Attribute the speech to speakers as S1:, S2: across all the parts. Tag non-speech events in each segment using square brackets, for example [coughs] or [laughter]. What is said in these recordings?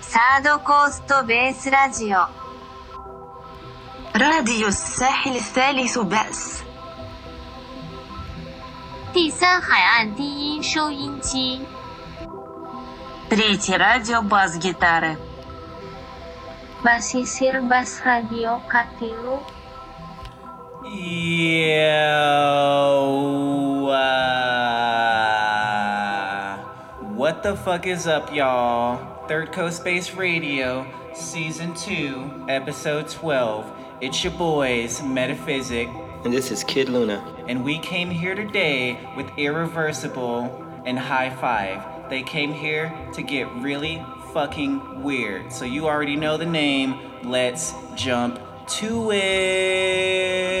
S1: サードコーストベースラジオ
S2: ラディオサヒルサリスベース
S1: 第三海岸低音收音机
S2: Третье радио бас-гитары.
S1: Basisir Bas Radio Katilu
S3: Yeah. What the fuck is up, y'all? Third Coast Bass Radio, Season 2, Episode 12. It's your boys, Metaphysic,
S4: And this is Kid Luna.
S3: and we came here today with Irreversible and High Five. They came here to get really fucking weird. So you already know the name. Let's jump to it.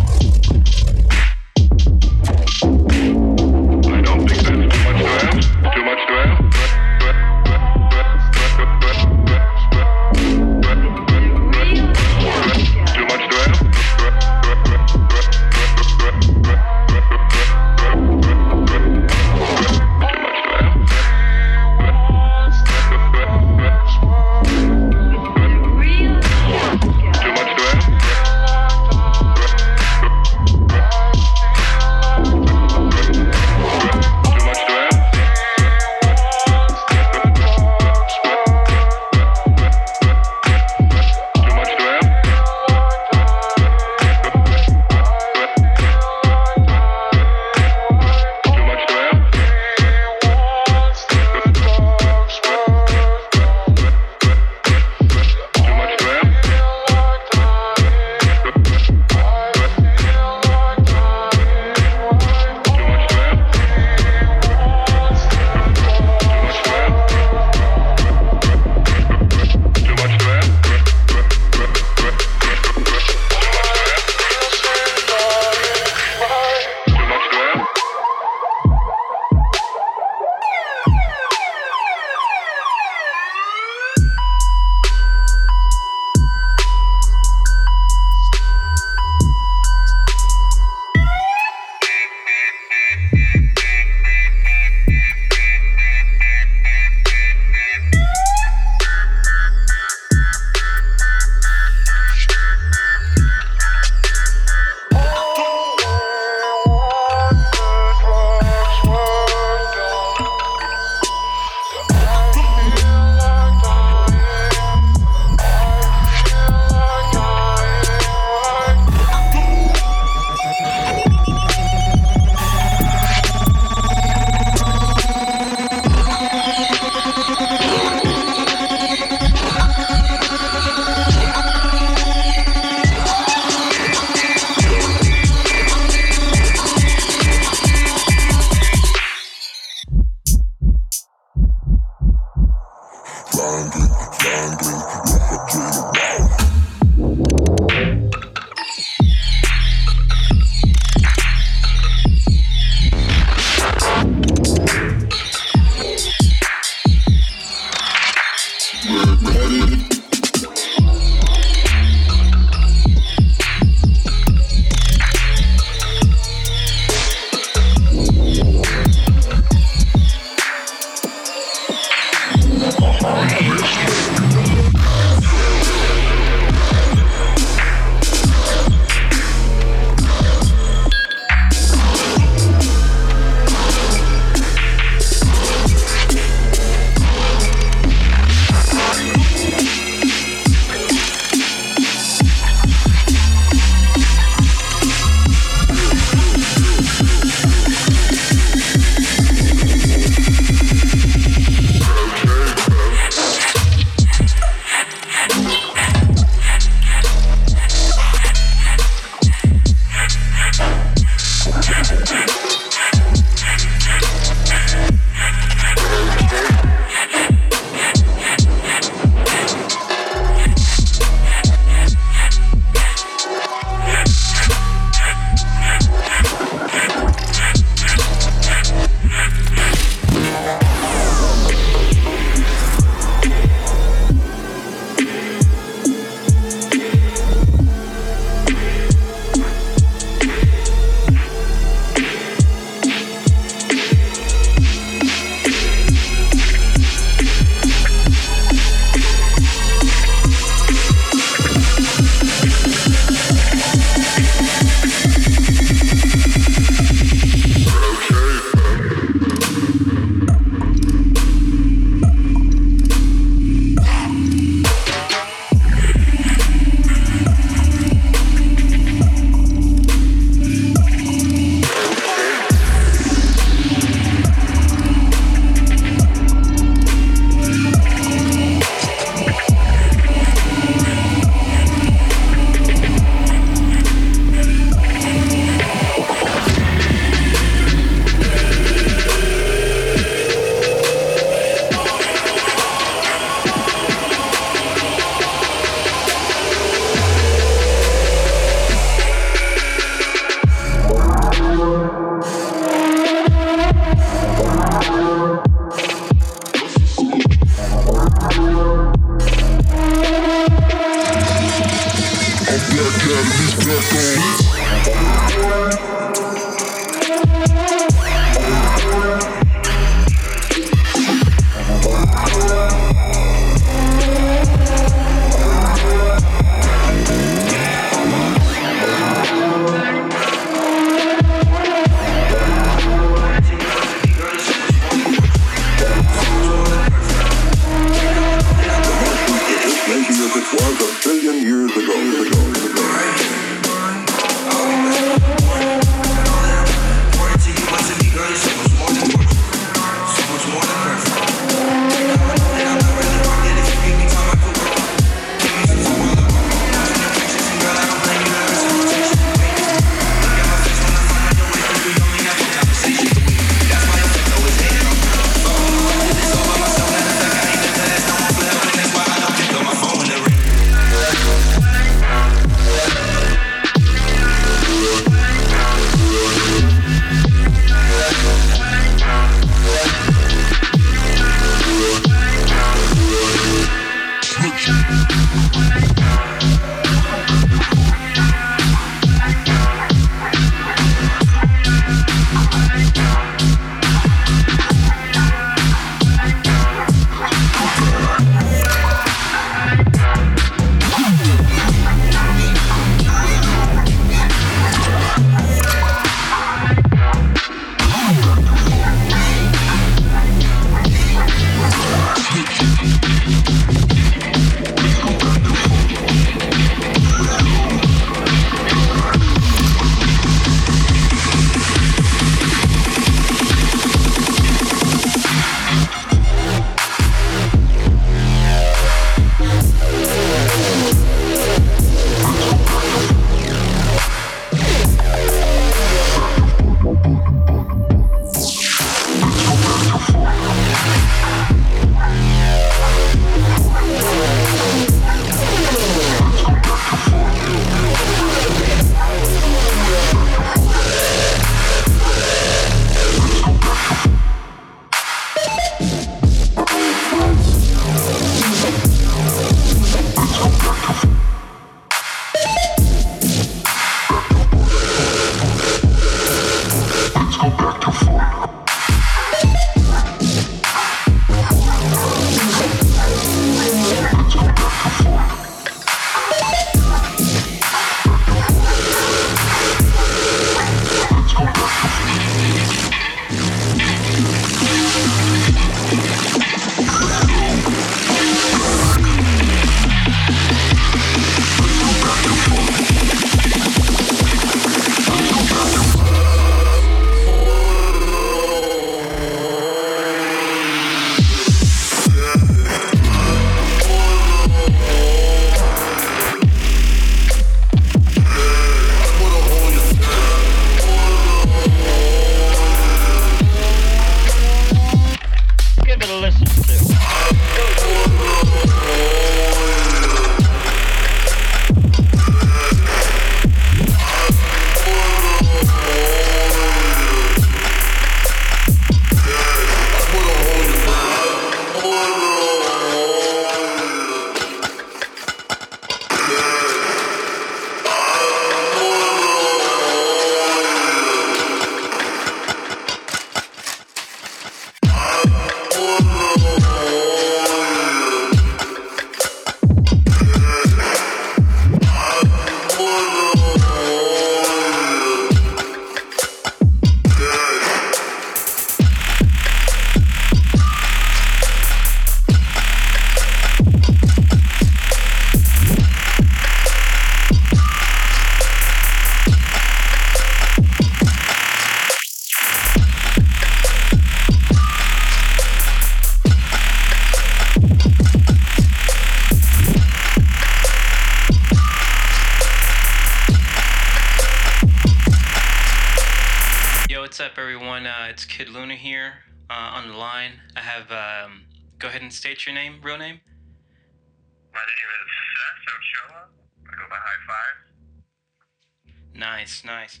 S4: Nice, nice.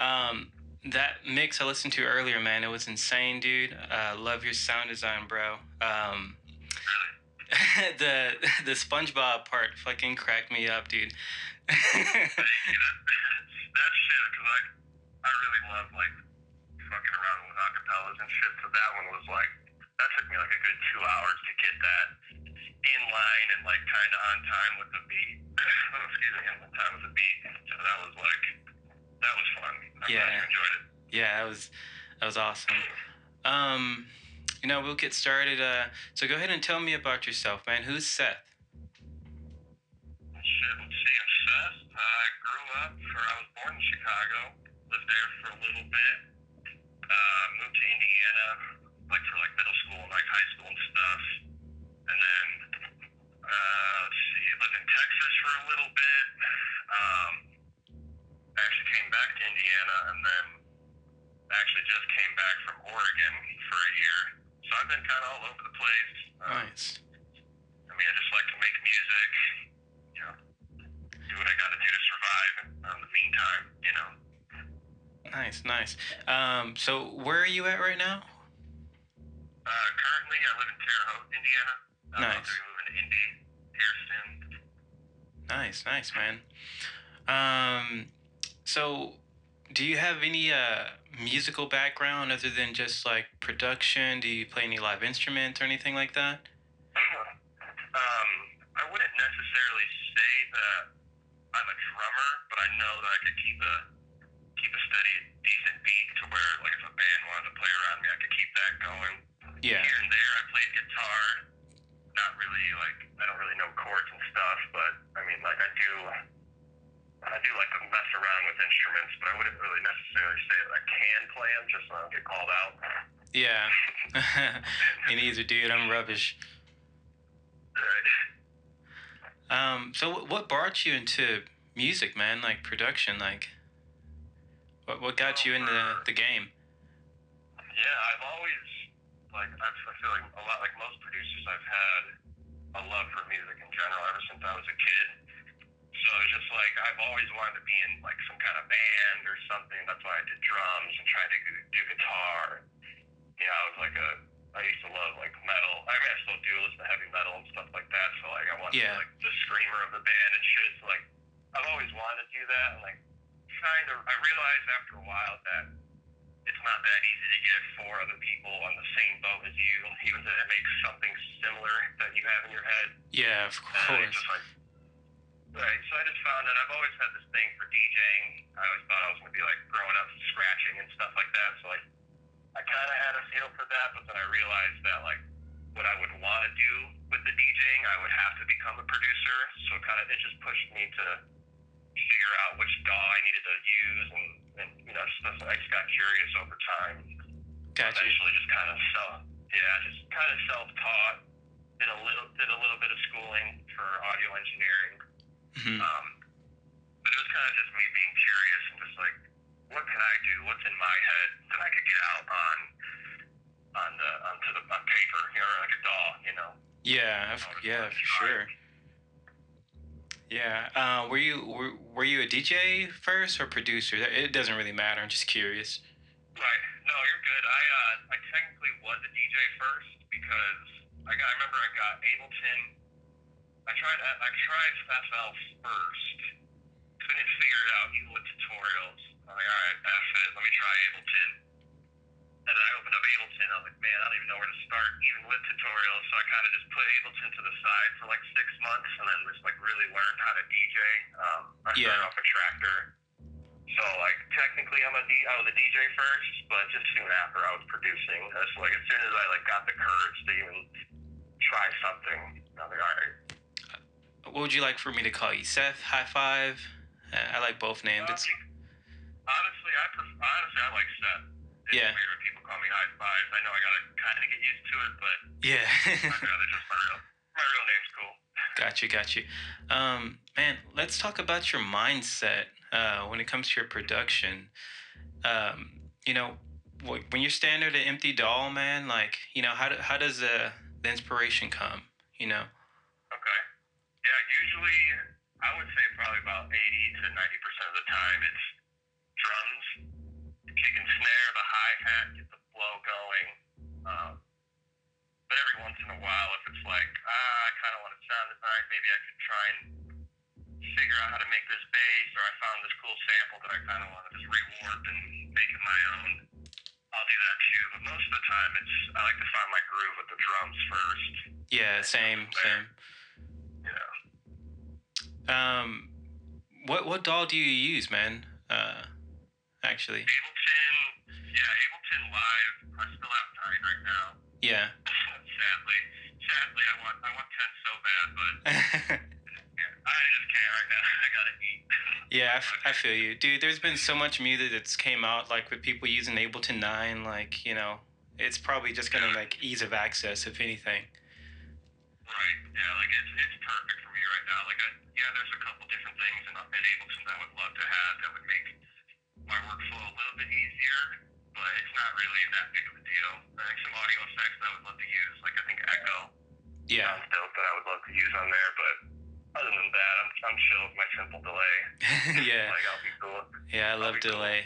S4: Um, that mix I listened to earlier, man, it was insane, dude. Uh, love your sound design, bro. Um, [laughs] the the SpongeBob part fucking cracked me up, dude. [laughs]
S5: Thank you. That, that shit, because I, I really love, like, fucking around with acapellas and shit. So that one was like, that took me like a good two hours to get that in line and, like, kind of on time with the beat. [laughs] Excuse me, on time with the beat. So that was like, that was fun. I'm
S4: Yeah.
S5: enjoyed it.
S4: yeah, that was that was awesome. Um, you know, we'll get started. Uh, so go ahead and tell me about yourself, man. Who's Seth?
S5: Shit, let's see. I'm Seth. I grew up, or I was born in Chicago. Lived there for a little bit. Uh, moved to Indiana, like for like middle school and like high school and stuff. And then, uh, let's see, lived in Texas for a little bit. Um, I actually came back to Indiana, and then actually just came back from Oregon for a year. So I've been kind of all over the place. Um,
S4: Nice.
S5: I mean, I just like to make music, you know, do what I got to do to survive in the meantime, you know.
S4: Nice, nice. Um, so where are you at right now?
S5: Uh, currently, I live in Terre Haute, Indiana. I'm
S4: Nice.
S5: moving to Indy here soon.
S4: Nice, nice, man. Um, so do you have any uh musical background other than just like production? Do you play any live instruments or anything like that? [coughs]
S5: um, I wouldn't necessarily say that I'm a drummer, but I know that I could keep a keep a steady, decent beat to where, like, if a band wanted to play around me, I could keep that going.
S4: Yeah.
S5: Here and there, I played guitar. Not really, like, I don't really know chords and stuff, but I mean, like, I do. I do like to mess around with instruments, but I wouldn't really necessarily say that I can play them just so I don't get called out.
S4: Yeah. [laughs] [laughs] Me neither, dude. I'm rubbish.
S5: Right.
S4: Um, so what- what brought you into music, man? Like production, like what what got you into the game?
S5: Yeah, I've always like I I feel like a lot like most producers, I've had a love for music in general ever since I was a kid. So it's just like I've always wanted to be in like some kind of band or something. That's why I did drums and tried to do- guitar. You know, I was like a I used to love like metal. I mean, I still do listen to heavy metal and stuff like that. So like I wanted
S4: Yeah.
S5: to be like the screamer of the band and shit. So like I've always wanted to do that and like kind of I realized after a while that it's not that easy to get four other people on the same boat as you, even it makes something similar that you have in your head.
S4: Yeah, of course.
S5: just like, right. So I just found that I've always had this thing for DJing. I always thought I was gonna be like growing up scratching and stuff like that. So like, I kind of had a feel for that, but then I realized that like what I would want to do with the DJing, I would have to become a producer. So kind of it just pushed me to figure out which DAW I needed to use, and, and you know, just, I just got curious over time
S4: Got you.
S5: eventually just kind of self yeah just kind of self-taught did a little did a little bit of schooling for audio engineering
S4: Mhm.
S5: um, but it was kind of just me being curious and just like what can I do what's in my head that I could get out on on the onto the on paper you know like a DAW you know
S4: Yeah, of- yeah, for sure. Yeah. Uh, were you were, were you a DJ first or producer? It doesn't really matter. I'm just curious.
S5: Right. No, you're good. I uh, I technically was a DJ first because I got. I remember I got Ableton. I tried. I tried FL first. Couldn't figure it out even with tutorials. I'm like, all right, F it. Let me try Ableton. And I opened up Ableton. I was like, man, I don't even know where to start, even with tutorials. So I kind of just put Ableton to the side for like six months, and then just like really learned how to DJ. Um, I started
S4: Yeah.
S5: off a Traktor. So like technically I'm a D I was a DJ first, but just soon after I was producing. That's like as soon as I like got the courage to even try something, I'm like, all right.
S4: What would you like for me to call you? Seth? High five? Uh, I like both names.
S5: Uh,
S4: It's
S5: honestly, I pref- honestly I like Seth. It's
S4: Yeah.
S5: weird when people call me high five. I know I gotta kind of get used to it, but
S4: yeah. [laughs]
S5: I'd rather just my real my real name's cool.
S4: got you, got you. Um, man, let's talk about your mindset uh, when it comes to your production. Um, you know, wh- when you're standing at the empty DAW, man. Like, you know, how do, how does the the inspiration come? You know.
S5: Usually I would say probably about 80 to 90 percent of the time it's drums, kick and snare, the hi hat, get the flow going. Um, but every once in a while, if it's like ah, I kind of want to sound design, maybe I could try and figure out how to make this bass, or I found this cool sample that I kind of want to just rewarp and make it my own. I'll do that too, but most of the time it's I like to find my groove with the drums first.
S4: Yeah. Same. Same.
S5: Yeah.
S4: Um, what what DAW do you use, man? Uh, actually.
S5: Ableton, yeah, Ableton Live. I still have nine right now.
S4: Yeah. [laughs]
S5: sadly, sadly, I want I want ten so bad, but [laughs] I just can't right now. [laughs] I gotta eat.
S4: yeah, I, f- I feel you, dude. There's been so much music that's came out, like with people using Ableton Nine, like you know, it's probably just gonna like ease of access, if anything.
S5: Right. Yeah, like it's it's perfect for me right now. Like, I, yeah, there's a couple different things in, in Ableton that I would love to have that would make my workflow a little bit easier, but it's not really that big of a deal. Think some audio effects that I would love to use, like I think Echo
S4: Yeah.
S5: sounds dope that I would love to use on there, but other than that, I'm I'm chill with my simple delay. [laughs]
S4: yeah.
S5: Like I'll be cool.
S4: Yeah, I love
S5: be cool.
S4: delay.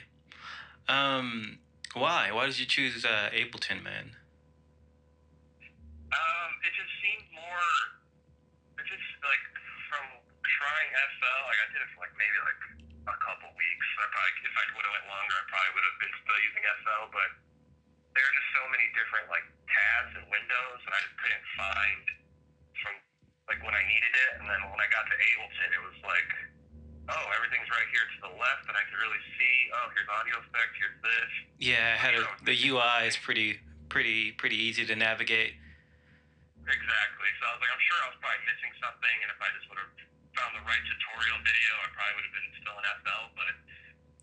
S4: Um, why? Why did you choose uh, Ableton, man?
S5: Um, it just more. It just like from trying FL, like I did it for like maybe like a couple weeks. I probably, if I would have went longer, I probably would have been still using FL. But there are just so many different like tabs and windows, and I just couldn't find from like when I needed it. And then when I got to Ableton, it was like, oh, everything's right here to the left, and I could really see. Oh, here's audio effects. Here's this.
S4: Yeah, I had a, the UI is pretty pretty pretty easy to navigate.
S5: Exactly. So I was like, I'm sure I was probably missing something, and if I just would have found the right tutorial video, I probably would have been still in FL. But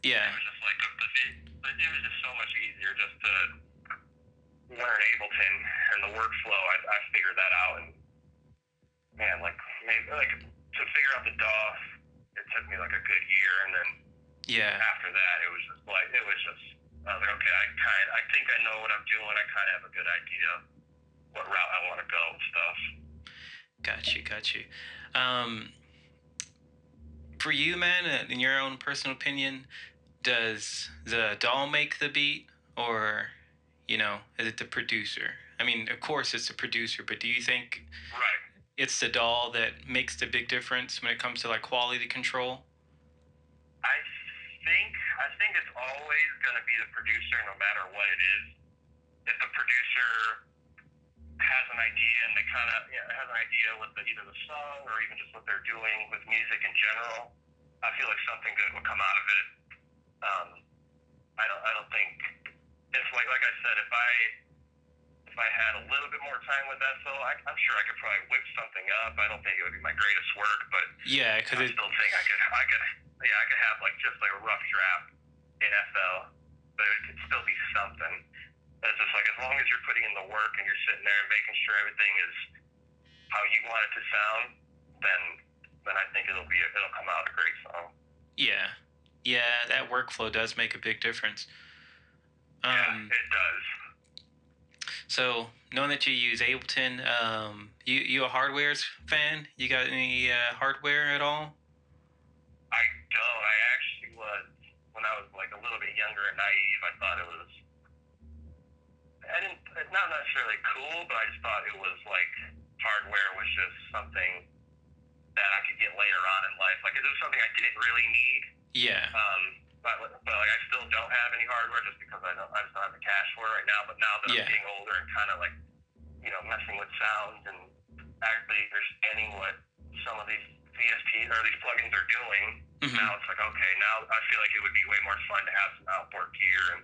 S4: Yeah.
S5: it was just like the, the it was just so much easier just to learn Ableton and the workflow. I, I figured that out, and man, like maybe like to figure out the DAW, it took me like a good year, and then
S4: Yeah.
S5: after that, it was just like it was just. I was like, okay, I kind, I think I know what I'm doing. I kind of have a good idea what route I want to go and stuff.
S4: Got you, got you. Um, for you, man, uh, in your own personal opinion, does the DAW make the beat, or you know, is it the producer? I mean, of course, it's the producer, but do you think
S5: Right.
S4: it's the DAW that makes the big difference when it comes to like quality control?
S5: I think I think it's always going to be the producer, no matter what it is. If the producer has an idea and they kind of yeah, has an idea with the, either the song or even just what they're doing with music in general, I feel like something good will come out of it. Um, I don't I don't think it's like like I said if I if I had a little bit more time with that, so I, I'm sure I could probably whip something up. I don't think it would be my greatest work, but
S4: Yeah,
S5: I
S4: because it.
S5: still think I could, I could, yeah, I could have like just like a rough draft in FL, but it could still be something. It's just like as long as you're putting in the work and you're sitting there and making sure everything is how you want it to sound, then then I think it'll be it'll come out a great song.
S4: Yeah, yeah, that workflow does make a big difference.
S5: yeah,
S4: Um,
S5: it does.
S4: so knowing that you use Ableton, um, you you a hardware's fan? You got any uh, hardware at all?
S5: I don't. I actually was when I was like a little bit younger and naive. I thought it was. I didn't. It's not necessarily cool, but I just thought it was like hardware was just something that I could get later on in life. Like it was something I didn't really need.
S4: Yeah,
S5: Um, but but like I still don't have any hardware just because I don't. I just don't have the cash for it right now. But now that
S4: Yeah.
S5: I'm getting older and kind of like, you know, messing with sounds and actually understanding what some of these VST or these plugins are doing,
S4: Mhm.
S5: now it's like okay, now I feel like it would be way more fun to have some outboard gear and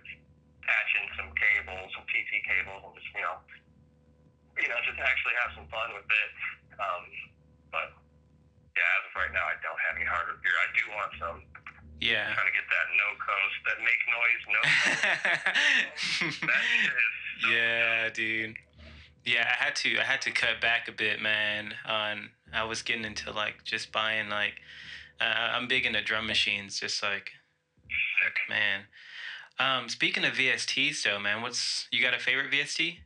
S5: patch in some cables, some PT cables, and just you know, you know, just actually have some fun with it. Um, but yeah, as of right now, I don't have any hardware gear. I do want some.
S4: yeah.
S5: I'm Trying to get that no coast, that make noise, no coast. [laughs] that shit is so
S4: yeah, dude. Yeah, I had to I had to cut back a bit, man. On I was getting into like just buying like uh, I'm big into drum machines, just like
S5: sick.
S4: man. Um, speaking of VSTs, though, man, what's you got a favorite VST?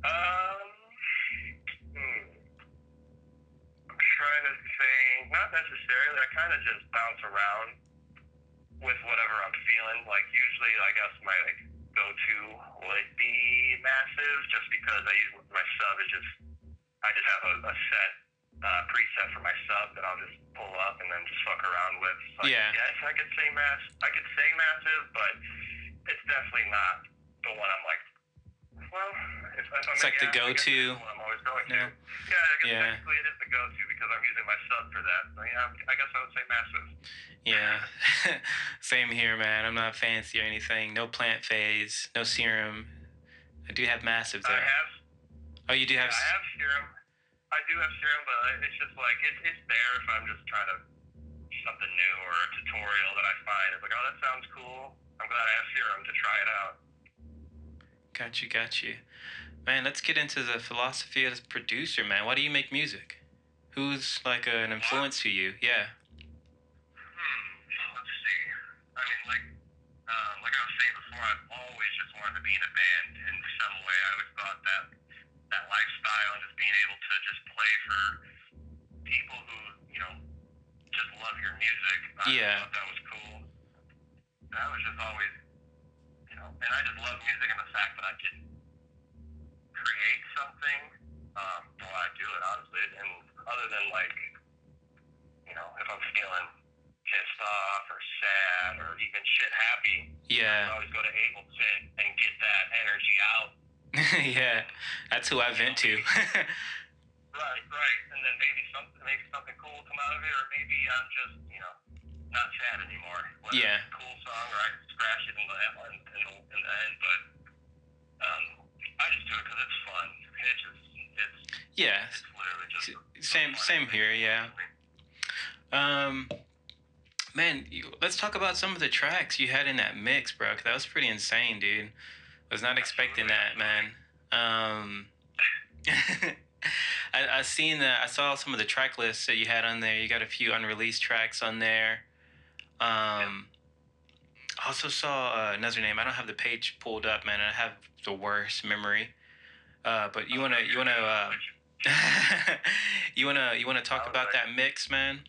S5: Um, hmm. I'm trying to think. Not necessarily. I kind of just bounce around with whatever I'm feeling. Like usually, I guess my like go-to would be massive, just because I use my sub is just I just have a, a set uh, preset for my sub that I'll just pull up and then just fuck around with. So
S4: Yeah.
S5: I guess I could say mass. I could say massive, but it's definitely not the one I'm like. Well, if, if
S4: It's like the
S5: yeah, I
S4: go-to.
S5: it's the one I'm always going to.
S4: Yeah.
S5: Yeah, I guess
S4: Yeah.
S5: technically it is the go-to because I'm using my sub for that. So yeah, I guess I would say massive.
S4: Yeah, [laughs] same here, man. I'm not fancy or anything. No plant phase, no serum. I do have massive
S5: I
S4: though.
S5: have,
S4: Oh, you do
S5: yeah,
S4: have.
S5: I have serum. I do have serum, but it's just like it, it's there if I'm just trying to something new or a tutorial that I find. It's like, oh, that sounds cool. I'm glad I have serum to try it out.
S4: Got you, got you. Man, let's get into the philosophy of the producer, man. Why do you make music? Who's like an influence to you? Yeah.
S5: Hmm, let's see. I mean, like, um, like I was saying before, I've always just wanted to be in a band in some way. I always thought that that lifestyle and just being able to just play for people who, you know, just love your music. I
S4: Yeah.
S5: thought that was cool. That was just always, you know, and I just love music and the fact that I can create something um, while I do it, honestly. And other than like, you know, if I'm feeling pissed off or sad or even shit happy, I always go to Ableton and get that energy out. [laughs]
S4: yeah. That's who I vent to.
S5: Right, right. And then maybe something, maybe something cool will come out of it, or maybe I'm just, you know, not sad anymore. Whether
S4: Yeah.
S5: It's a cool song, or I scratch it in the in, the, in the end, but um, I just do it because it's fun. It's just, it's,
S4: yeah.
S5: it's literally just
S4: Same, same here. Yeah. Um, man, you, let's talk about some of the tracks you had in that mix, bro. 'cause that was pretty insane, dude. Was not expecting that, man. Um, [laughs] I I seen that. I saw some of the track lists that you had on there. You got a few unreleased tracks on there. Um, I also saw uh, another name. I don't have the page pulled up, man. I have the worst memory. Uh, but you wanna you wanna uh, [laughs] you wanna you wanna talk about that mix, man?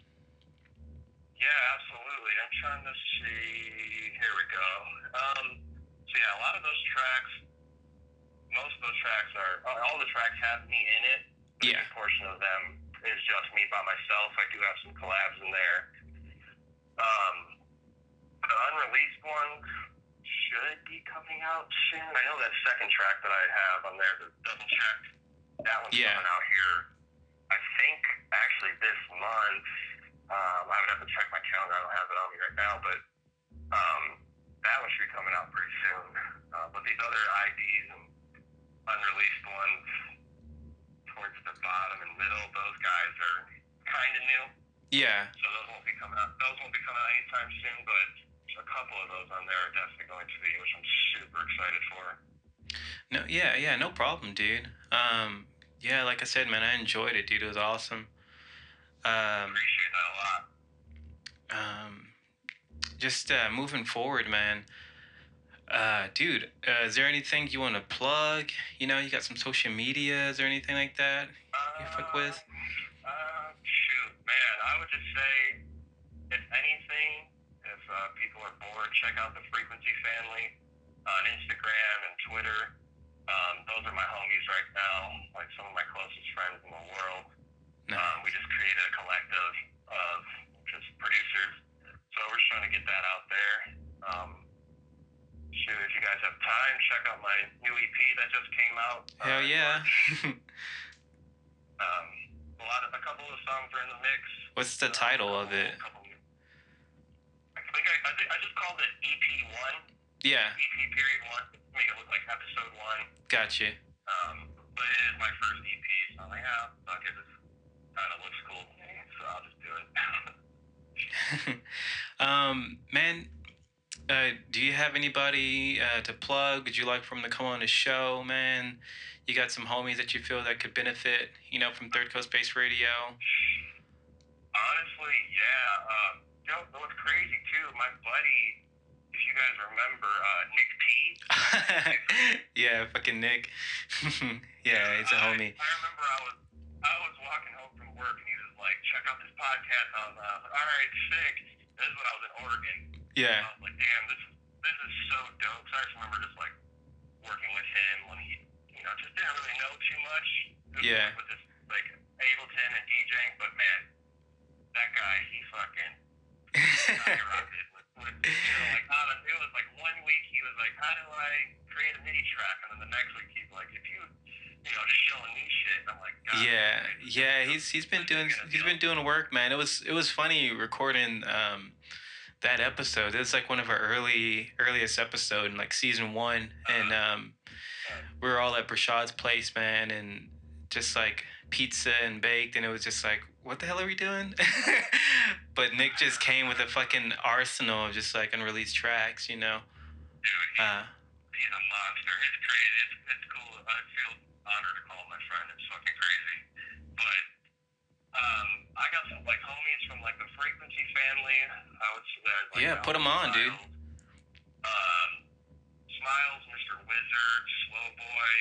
S5: Yeah, absolutely. I'm trying to see. Here we go. Um, yeah, a lot of those tracks, most of those tracks are, uh, all the tracks have me in it.
S4: Yeah.
S5: A portion of them is just me by myself. I do have some collabs in there. Um, the unreleased ones should be coming out soon. I know that second track that I have on there, the double check, that one's
S4: Yeah.
S5: coming out here. I think actually this month. Um, I would have to check my calendar. I don't have it on me right now, but um, that one should be coming out pretty soon. Uh, but these other IDs and unreleased ones towards the bottom and middle, those guys are kind of new,
S4: Yeah.
S5: so those won't be coming out. Those won't be coming out anytime soon, but a couple of those on there are definitely going to be, which I'm super excited for.
S4: No, yeah, yeah, no problem, dude. Um, yeah, like I said, man, I enjoyed it, dude. It was awesome. Um,
S5: Appreciate that a lot.
S4: um, just uh, moving forward, man. Uh, dude, uh, is there anything you want to plug? You know, you got some social media. Is there anything like that you fuck with?
S5: Uh, shoot, man, I would just say, if anything, if uh, people are bored, check out the Frequency Family on Instagram and Twitter. Um, those are my homies right now, like some of my closest friends in the world.
S4: No.
S5: Um, we just created a collective of just producers, so we're just trying to get that out there. Um, shoot, if you guys have time, check out my new EP that just came out.
S4: Hell
S5: uh,
S4: yeah. [laughs]
S5: Um, a lot of a couple of songs are in the mix.
S4: What's the
S5: Uh,
S4: title of it?
S5: couple I think I, I, think I just called it EP one,
S4: Yeah,
S5: EP period one, make it look like episode one.
S4: got you.
S5: Um, but it is my first EP, so I'm like, ah, fuck it, this kind of looks cool to me, so I'll just do it. [laughs] [laughs]
S4: um, man, uh, do you have anybody uh, to plug? Would you like for them to come on the show, man? You got some homies that you feel that could benefit, you know, from Third Coast Bass Radio.
S5: Honestly, yeah. Um, you know, what's crazy too? My buddy if you guys remember uh, Nick P. [laughs]
S4: yeah, fucking Nick. [laughs] yeah, it's a
S5: I-
S4: homie.
S5: I remember I was I was walking home from work and he was like, check out this podcast. I was uh, all right, sick. This is when I was in Oregon.
S4: Yeah,
S5: I was like, damn, this is this is so dope. So I just remember just like working with him when he, you know, just didn't really know too much.
S4: Yeah.
S5: With this like Ableton and DJing, but man, that guy, he fucking skyrocketed [laughs] with, with you know, like of, it was like one week he was like, how do I create a MIDI track, and then the next week he's like, if you, you know, just showing me shit. I'm like, God,
S4: yeah,
S5: man,
S4: yeah. He's he's been doing he's been doing work, man. It was it was funny recording um that episode. It was like one of our early earliest episode in like season one, and um we were all at Brashad's place, man, and just like pizza and baked, and it was just like, what the hell are we doing? [laughs] but Nick just came with a fucking arsenal of just like unreleased tracks, you know.
S5: dude, he,
S4: Uh,
S5: he's a monster. It's crazy. It's, it's cool. I feel honored to call my friend. It's fucking crazy. But um, I got some like homies from like the Frequency family. I would say that. Like,
S4: Yeah, put them on, dude.
S5: Um, Smiles, Mr. Wizard, Slow Boy,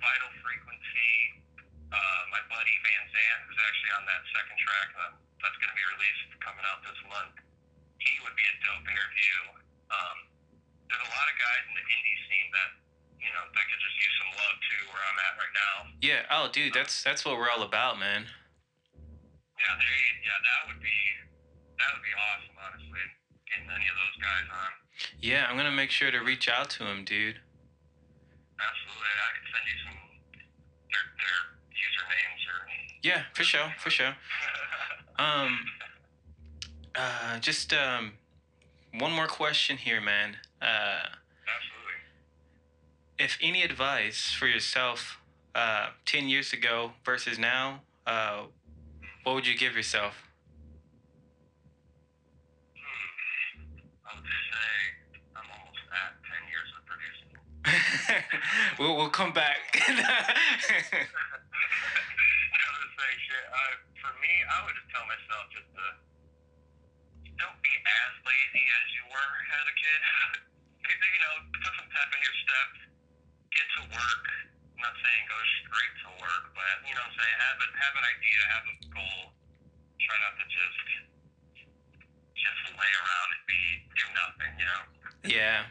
S5: Vital Frequency. Uh, my buddy Van Zant, who's actually on that second track that, that's going to be released coming out this month. He would be a dope interview. Um, there's a lot of guys in the indie scene that you know that could just use some love too where I'm at right now.
S4: yeah. Oh, dude, that's that's what we're all about, man.
S5: Yeah, they yeah that would be that would be awesome honestly getting any of those guys on.
S4: Yeah, I'm gonna make sure to reach out to him, dude.
S5: Absolutely, I could send you some their their usernames or.
S4: Yeah, for sure, for sure. [laughs] Um, uh, just um, one more question here, man. Uh. If any advice for yourself, uh, ten years ago versus now, uh, what would you give yourself?
S5: Hmm. I would say I'm almost at ten years of producing.
S4: we'll we'll come back.
S5: I would say shit. I, for me, I would just tell myself just to don't be as lazy as you were as a kid. [laughs] you know, put some pep in your step. Get to work. I'm not saying go straight to work, but you know, what I'm saying have a, have an idea, have a goal. Try not to just just lay around and be do nothing. You know
S4: yeah,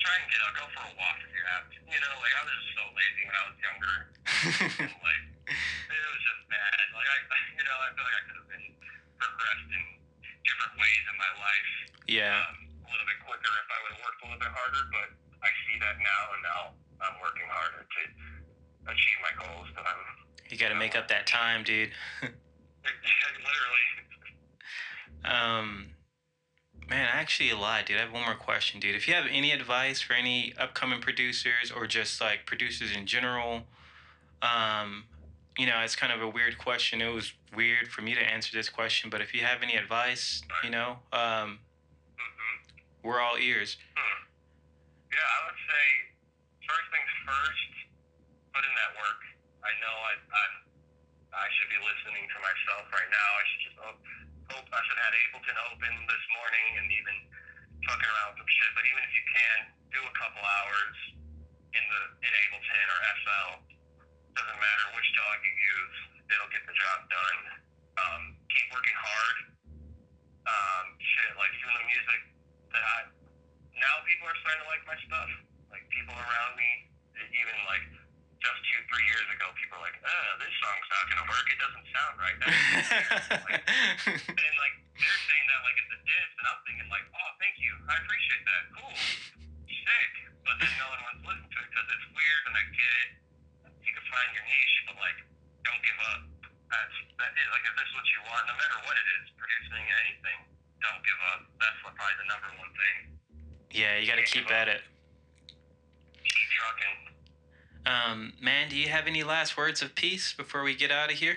S5: try and get out, go for a walk if you have to. You know, like I was just so lazy when I was younger. And, [laughs] like it was just bad. Like I, [laughs] you know, I feel like I could have been progressed in different ways in my life.
S4: yeah,
S5: Um, a little bit quicker if I would have worked a little bit harder. But I see that now, and now I'm working harder to achieve my goals. That I'm
S4: you got to make up that time, dude. [laughs]
S5: literally.
S4: Um, man, I actually lied, dude. I have one more question, dude. If you have any advice for any upcoming producers or just like producers in general, um, you know, it's kind of a weird question. It was weird for me to answer this question, but if you have any advice, you know, um,
S5: hmm
S4: we're all ears.
S5: Hmm. Yeah, I would say first things first, put in that work. I know I I'm, I should be listening to myself right now. I should just hope, hope I should have had Ableton open this morning and even fucking around with some shit. But even if you can, do a couple hours in the in Ableton or FL. Doesn't matter which DAW you use, it'll get the job done. Um, keep working hard. Um, shit, like even the music that I now people are starting to like my stuff. Like people around me, even like just two, three years ago, people were like, "Uh, this song's not gonna work. It doesn't sound right." [laughs] and like they're saying that like it's a diss, and I'm thinking like, "Oh, thank you. I appreciate that. Cool, sick." But then no one wants to listen to it because it's weird, and I get it. You can find your niche, but like, don't give up. That's that is like if this is what you want, no matter what it is, producing anything, don't give up. That's probably the number one thing.
S4: Yeah, you got to keep at it.
S5: Keep trucking.
S4: Um, man, do you have any last words of peace before we get out of here?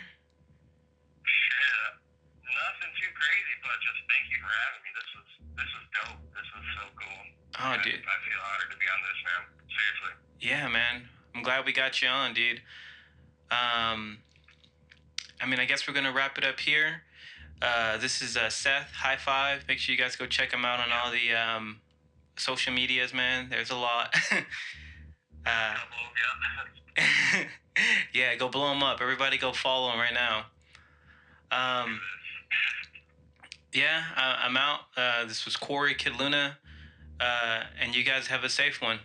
S5: Shit, nothing too crazy, but just thank you for having me. This was this was dope. This was so cool.
S4: Oh,
S5: I,
S4: dude.
S5: I feel honored to be on this, man. Seriously.
S4: Yeah, man. I'm glad we got you on, dude. Um, I mean, I guess we're gonna wrap it up here. Uh, this is uh, Seth. High five. Make sure you guys go check him out on all the um, social medias, man. There's a lot. [laughs] uh, [laughs]
S5: yeah.
S4: go blow them up. Everybody go follow them right now. Um, yeah, I, I'm out. Uh, this was Corey Kid Luna, uh, and you guys have a safe one.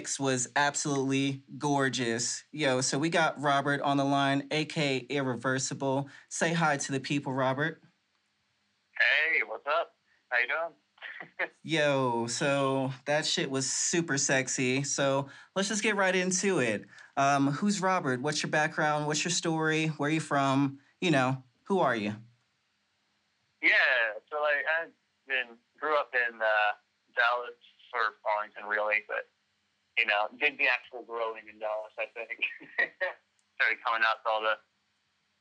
S3: Mix was absolutely gorgeous. Yo, so we got Robert on the line, aka Irreversible. Say hi to the people, Robert.
S6: Hey, what's up? How you doing? [laughs]
S3: Yo, so that shit was super sexy. So let's just get right into it. Um, who's Robert? What's your background? What's your story? Where are you from? You know, who are you?
S6: Yeah, so like I've been grew up in uh, Dallas or Arlington, really, but you know, did the actual growing in Dallas. I think [laughs] started coming out to all the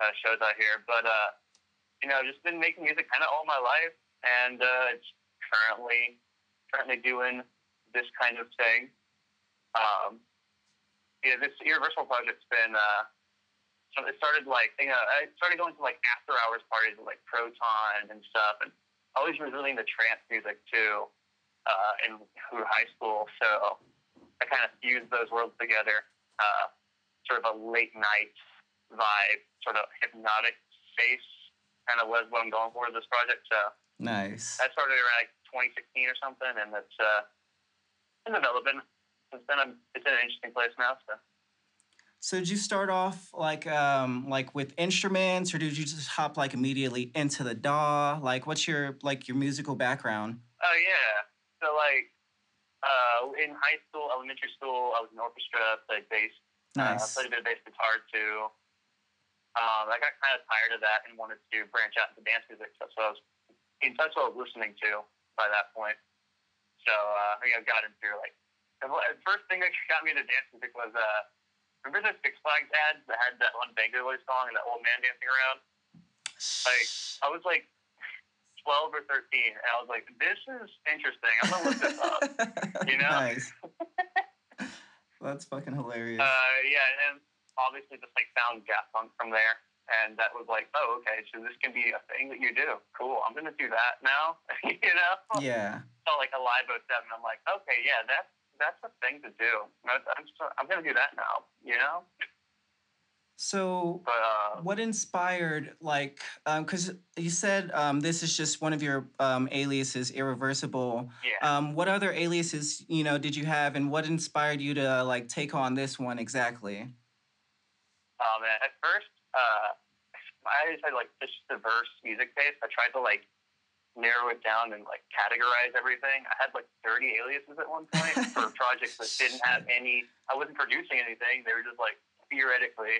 S6: uh, shows out here, but uh, you know, just been making music kind of all my life, and uh, it's currently currently doing this kind of thing. Um, yeah, this Irreversible project's been. Uh, so it started like you know I started going to like after hours parties with like Proton and stuff, and always was really into trance music too, uh, in through high school. So I kind of fused those worlds together, uh, sort of a late night vibe, sort of hypnotic space, kind of was what I'm going for with this project. So
S3: Nice.
S6: that started around like 2016 or something, and it's uh, been developing. It's been a, it's an interesting place now. So.
S3: So did you start off like um like with instruments or did you just hop like immediately into the DAW? Like what's your like your musical background?
S6: Oh yeah. So like uh, in high school, elementary school, I was in orchestra, played bass. Uh, I
S3: Nice.
S6: played a bit of bass guitar too. Um, I got kind of tired of that and wanted to branch out into dance music. So, so I was in touch what I was listening to by that point. So uh, I think I got into like the first thing that got me into dance music was uh, remember the Six Flags ads that had that one Vengaboys song and that old man dancing around? Like I was like twelve or thirteen, and I was like, "This is interesting. I'm gonna look this up." [laughs] you know?
S3: Nice. [laughs] That's fucking hilarious.
S6: Uh, yeah, and obviously just like found Daft Punk from there, and that was like, oh, okay, so this can be a thing that you do. Cool, I'm gonna do that now. [laughs] you know?
S3: yeah.
S6: So like Alive 07, I'm like, okay, yeah, that's that's a thing to do. I'm I'm, I'm gonna do that now. You know?
S3: So
S6: But uh,
S3: what inspired like um cuz you said um this is just one of your um aliases irreversible.
S6: yeah.
S3: Um what other aliases, you know, did you have and what inspired you to like take on this one exactly?
S6: Um, at first, uh, I just had like this diverse music taste. I tried to like narrow it down and like categorize everything. I had like 30 aliases at one point for [laughs] projects that didn't have any. I wasn't producing anything. They were just like theoretically,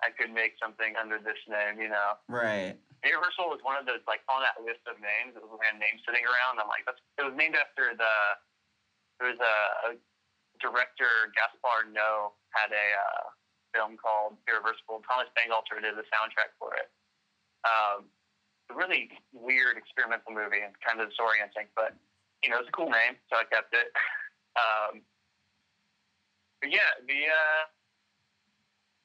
S6: I could make something under this name. You know,
S3: Right.
S6: Irreversible was one of those like on that list of names. It was a random name sitting around. I'm like, that's. It was named after the. There was a, a director Gaspar Noé had a uh, film called Irreversible. Thomas Bangalter did the soundtrack for it. Um, a really weird experimental movie and kind of disorienting, but you know, it's a cool name, so I kept it. [laughs] Um, but yeah, the uh,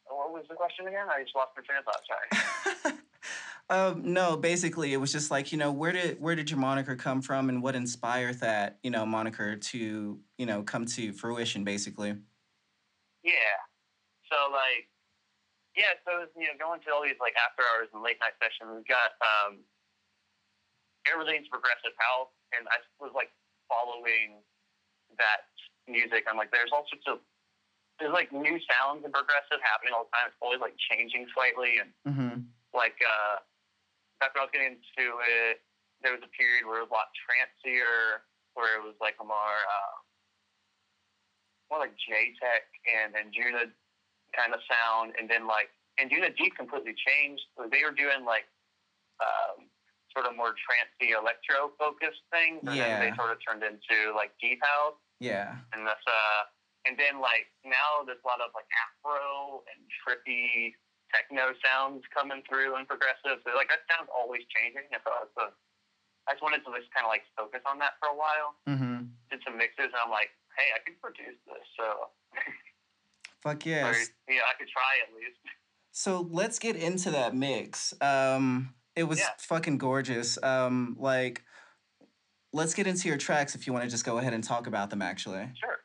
S6: what was the question again? I just lost my train of thought. Sorry. [laughs]
S3: um, no, basically it was just like, you know, where did where did your moniker come from and what inspired that, you know, moniker to, you know, come to fruition basically.
S6: Yeah. So like, yeah. So it was, you know, going to all these like after hours and late night sessions. We got um, everything's progressive house, and I was like following that music. I'm like, there's all sorts of there's like new sounds in progressive happening all the time. It's always like changing slightly, and
S3: Mhm.
S6: like uh, back when I was getting into it, there was a period where it was a lot trancier, where it was like a more uh, more like Jaytech and Anjuna kind of sound, and then like Anjunadeep completely changed. They were doing like um, sort of more trancey electro focused things, and then they sort of turned into like deep house,
S3: Yeah.
S6: and that's uh, and then like now there's a lot of like Afro and trippy techno sounds coming through and progressive. So like that sound's always changing. And so, so I just wanted to just kind of like focus on that for a while.
S3: Mhm.
S6: Did some mixes, and I'm like, hey, I could produce this. So, [laughs]
S3: Fuck [laughs]
S6: or,
S3: yes.
S6: yeah, I could try at least. [laughs]
S3: So let's get into that mix. Um, it was
S6: Yeah.
S3: fucking gorgeous. Um, like, let's get into your tracks if you want to just go ahead and talk about them. Actually,
S6: Sure.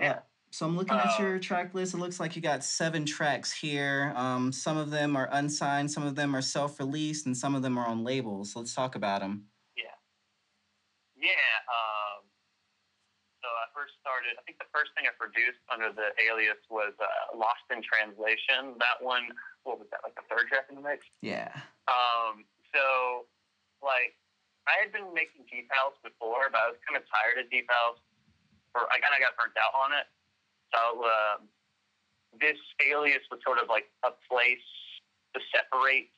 S6: Yeah.
S3: so I'm looking at your track list. It looks like you got seven tracks here. Um, some of them are unsigned, some of them are self-released, and some of them are on labels. Let's talk about them.
S6: Yeah. Yeah. Um, first started, I think the first thing I produced under the alias was uh, Lost in Translation. That one, what was that, like the third track in the mix?
S3: Yeah.
S6: Um, so, like, I had been making deep house before, but I was kind of tired of deep house. I kind of got burnt out on it. So um, this alias was sort of like a place to separate,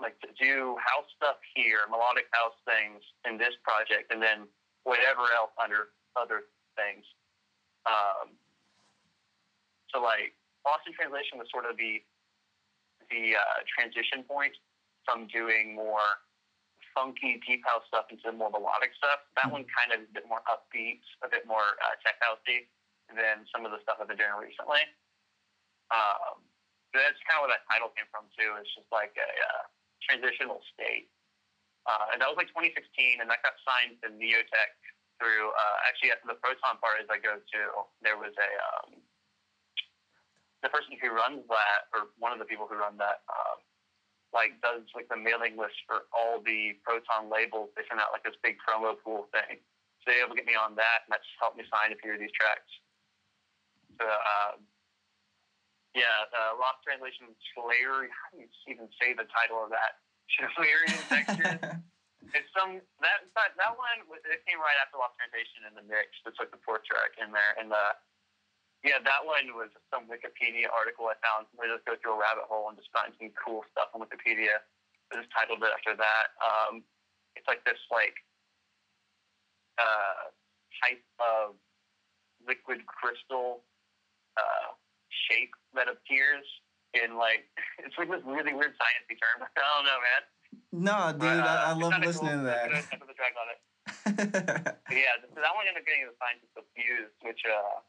S6: like to do house stuff here, melodic house things in this project, and then whatever else under other things. Um, so like Lost in Translation was sort of the the uh, transition point from doing more funky deep house stuff into more melodic stuff. That one kind of a bit more upbeat, a bit more uh, tech housey than some of the stuff I've been doing recently. Um, that's kind of where that title came from too. It's just like a uh, transitional state. Uh, and that was like 2016, and that got signed to Neotech through. Uh, actually, after the Proton parties I go to, there was a um, the person who runs that, or one of the people who run that, um, like does like the mailing list for all the Proton labels. They send out like this big promo pool thing. So they were able to get me on that, and that's helped me sign a few of these tracks. So, um, yeah, uh, Lost Translation Schleyer. How do you even say the title of that? [laughs] Schlieren textures. [laughs] it's some that that that one. It came right after Lost Translation in the mix. It's like the fourth track in there, and the yeah, that one was some Wikipedia article I found. I just go through a rabbit hole and just find some cool stuff on Wikipedia. I just titled it after that. Um, it's like this like uh, type of liquid crystal uh, shape that appears in like [laughs] it's like this really weird sciencey term. [laughs] I don't know, man.
S3: No, dude,
S6: But,
S3: I, I
S6: uh,
S3: love listening
S6: cool.
S3: to that.
S6: put the track on it. [laughs] Yeah, so that one ended up getting the scientific fused, which uh,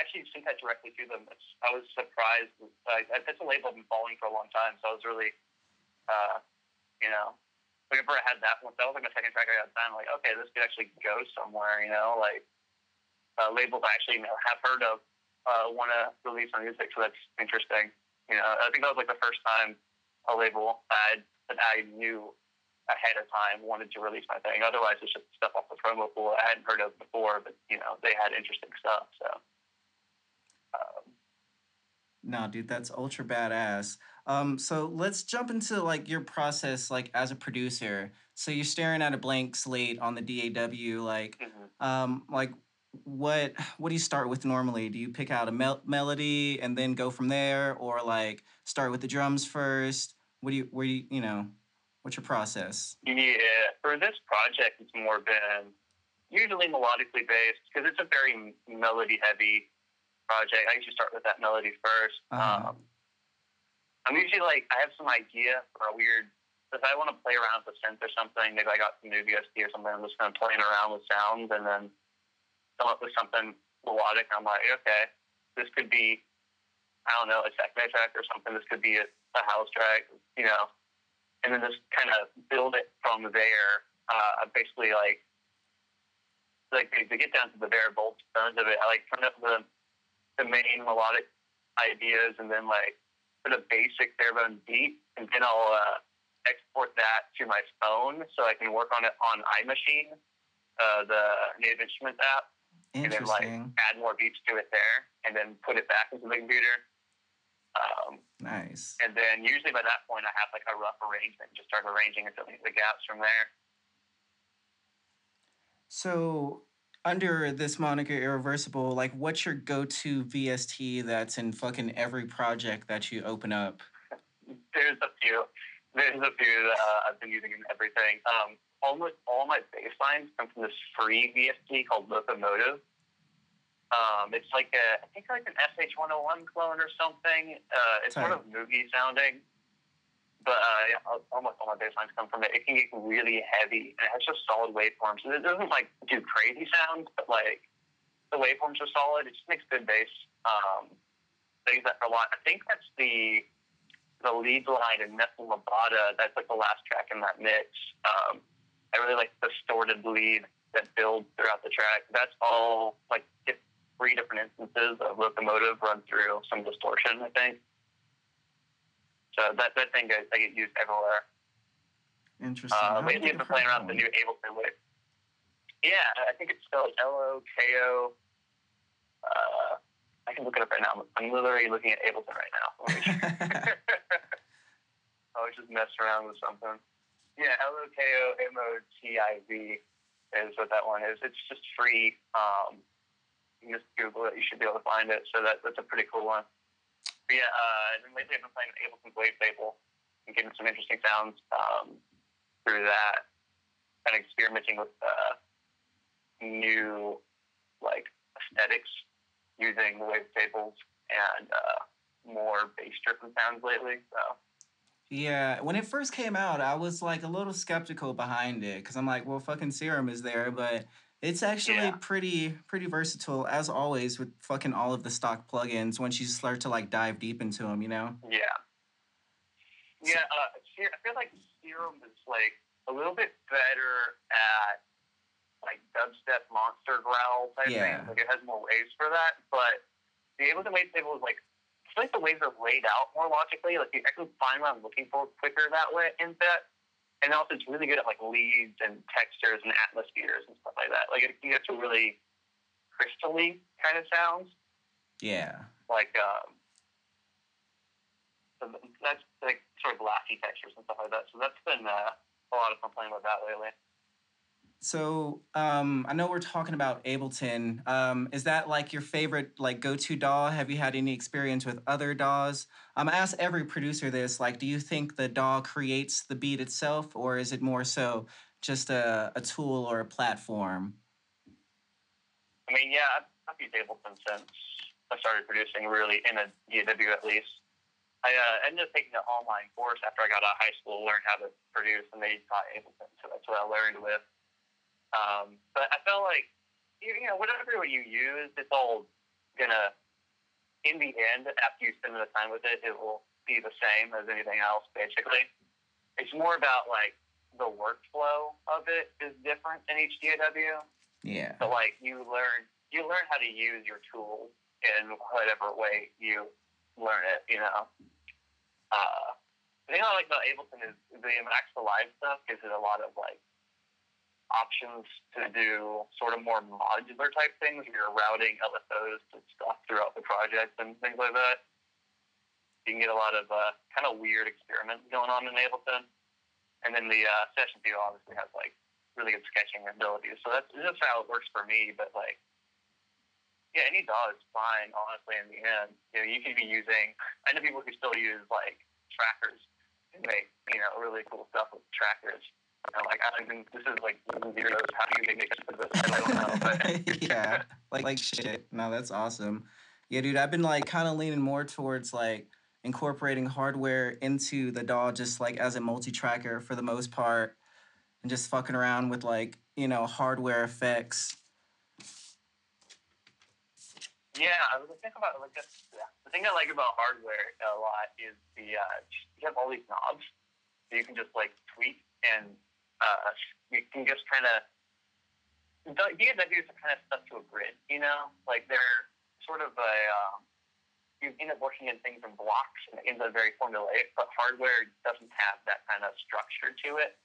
S6: actually sent that directly to them. It's, I was surprised. Uh, it's a label I've been following for a long time, so I was really, uh, you know, whenever I had that one, that was like my second track I got signed. Like, okay, this could actually go somewhere, you know, like uh, labels I actually you know, have heard of uh, want to release my music, so that's interesting. You know, I think that was like the first time a label I that I knew ahead of time wanted to release my thing. Otherwise, it's just stuff off the promo pool I hadn't heard of before, but you know, they had interesting stuff. So. Um,
S3: No, dude, that's ultra badass. Um, so let's jump into like your process, like as a producer. So you're staring at a blank slate on the DAW, like,
S6: mhm.
S3: um, like what what do you start with normally? Do you pick out a mel- melody and then go from there, or like start with the drums first? What do you where do you you know? What's your process?
S6: Yeah, for this project, it's more been usually melodically based because it's a very melody heavy project. I usually start with that melody 1st
S3: Uh-huh.
S6: Um, I'm usually like, I have some idea for a weird, if I want to play around with a synth or something, maybe I got some new VST or something, I'm just kind of playing around with sounds and then come up with something melodic. I'm like, okay, this could be, I don't know, a techno track or something. This could be a, a house track, you know, and then just kind of build it from there. Uh, basically, like, like to get down to the bare bones of it, I like turn up the the main melodic ideas and then like put a basic bare bone beat, and then I'll uh, export that to my phone so I can work on it on iMaschine, uh, the Native Instruments app, and then like add more beats to it there, and then put it back into the computer. Um,
S3: Nice.
S6: and then usually by that point, I have like a rough arrangement, just start arranging and filling the gaps from there.
S3: So under this moniker irreversible, like what's your go-to VST that's in fucking every project that you open up?
S6: There's a few. There's a few that uh, I've been using in everything. Um, almost all my bass lines come from this free VST called Lokomotiv. Um, it's like a, I think like an SH101 clone or something. Uh, it's sort of movie sounding, but uh, almost all my bass lines come from it. It can get really heavy, and it has just solid waveforms. It doesn't like do crazy sounds, but like the waveforms are solid. It just makes good bass. Um, use that for a lot. I think that's the the lead line in Nestle Labada. That's like the last track in that mix. Um, I really like the distorted lead that builds throughout the track. That's all like three different instances of Lokomotiv run through some distortion. I think. So that that thing gets I get used everywhere.
S3: Interesting.
S6: Uh, lately, I've been playing around with the new Ableton with Yeah, I think it's spelled L O K O. Uh, I can look it up right now. I'm literally looking at Ableton right now. [laughs] [laughs] I was just messing around with something. Yeah, L O K O M O T I V is what that one is. It's just free. Um, you can just Google it. You should be able to find it. So that that's a pretty cool one. But yeah, uh, and then lately I've been playing Ableton Wavetable and getting some interesting sounds um, through that. Kind of experimenting with uh, new like aesthetics using wavetables and uh, more bass driven sounds lately. So
S3: Yeah, when it first came out, I was like a little skeptical behind it because I'm like, well, fucking Serum is there, but it's actually
S6: Yeah.
S3: pretty pretty versatile as always with fucking all of the stock plugins once you start to like dive deep into them, you know?
S6: yeah, yeah. Uh, I feel like Serum is like a little bit better at like dubstep monster growl type
S3: Yeah.
S6: things. Like it has more waves for that, but the Ableton Wave Table is like. I feel like the waves are laid out more logically. Like you actually find what I'm looking for quicker that way in that. And also, it's really good at like leads and textures and atmospheres and stuff like that. Like it, you get to really crystally kind of sounds.
S3: Yeah.
S6: Like um, so that's like sort of glassy textures and stuff like that. So that's been uh, a lot of fun playing with that lately.
S3: So um, I know we're talking about Ableton. Um, is that like your favorite like go-to DAW? Have you had any experience with other DAWs? Um, I ask every producer this. Like, do you think the DAW creates the beat itself, or is it more so just a, a tool or a platform?
S6: I mean, yeah, I've, used Ableton since I started producing, really in a DAW at least. I uh, ended up taking an online course after I got out of high school, learned how to produce, and they taught Ableton, so that's what I learned with. Um, but I felt like, you, you know, whatever you use, it's all gonna, in the end, after you spend the time with it, it will be the same as anything else, basically. It's more about like the workflow of it is different in each DAW.
S3: Yeah.
S6: So like you learn you learn how to use your tools in whatever way you learn it, you know. Uh, the thing I like about Ableton is the Max for Live stuff gives it a lot of like options to do sort of more modular type things. Where you're routing LFOs to stuff throughout the project and things like that. You can get a lot of uh, kind of weird experiments going on in Ableton. And then the uh, session view obviously has like really good sketching abilities. So that's just how it works for me. But like, yeah, any DAW is fine, honestly. In the end, you know, you could be using. I know people who still use like trackers and make you know really cool stuff with trackers. And like, I don't even. This is like zeros. How do you make mixes for this? I don't know. But [laughs]
S3: yeah. Like like [laughs] shit. No, that's awesome. Yeah, dude, I've been like kind of leaning more towards like incorporating hardware into the DAW just like as a multi-tracker for the most part and just fucking around with like, you know, hardware effects.
S6: Yeah, I was thinking about like. The thing I like about hardware a lot is the uh, you have all these knobs, so you can just like tweak and uh, you can just kind of. DAWs are kind of stuck to a grid, you know, like they're sort of a. Um, you end up working in things in blocks and it ends up very formulaic, but hardware doesn't have that kind of structure to it.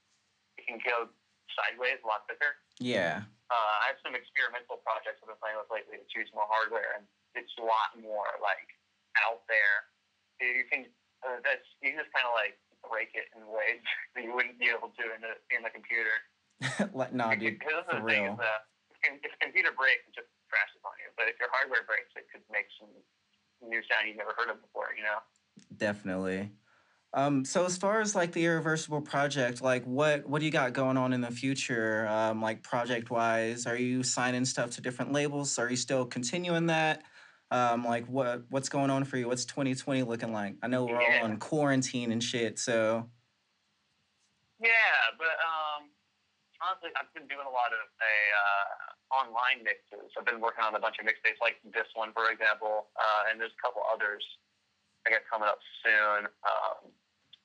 S6: It can go sideways a lot quicker
S3: Yeah.
S6: uh, I have some experimental projects I've been playing with lately to choose more hardware, and it's a lot more like out there. You can uh, that's you just kind of like break it in ways that [laughs] you wouldn't be able to in a in a computer. [laughs]
S3: like nah, dude,
S6: Because the thing
S3: real.
S6: is, uh, if a computer breaks, it just crashes on you. But if your hardware breaks, it could make some new sound you've never heard of before. You know.
S3: Definitely. Um, so as far as like the irreversible project, like what what do you got going on in the future? Um, like project wise, are you signing stuff to different labels? Are you still continuing that? Um, like what what's going on for you? What's 2020 looking like? I know we're
S6: Yeah.
S3: all in quarantine and shit, so
S6: Yeah, but um, honestly, I've been doing a lot of a uh, online mixes. I've been working on a bunch of mixtapes, like this one, for example, uh, and there's a couple others I got coming up soon. Um,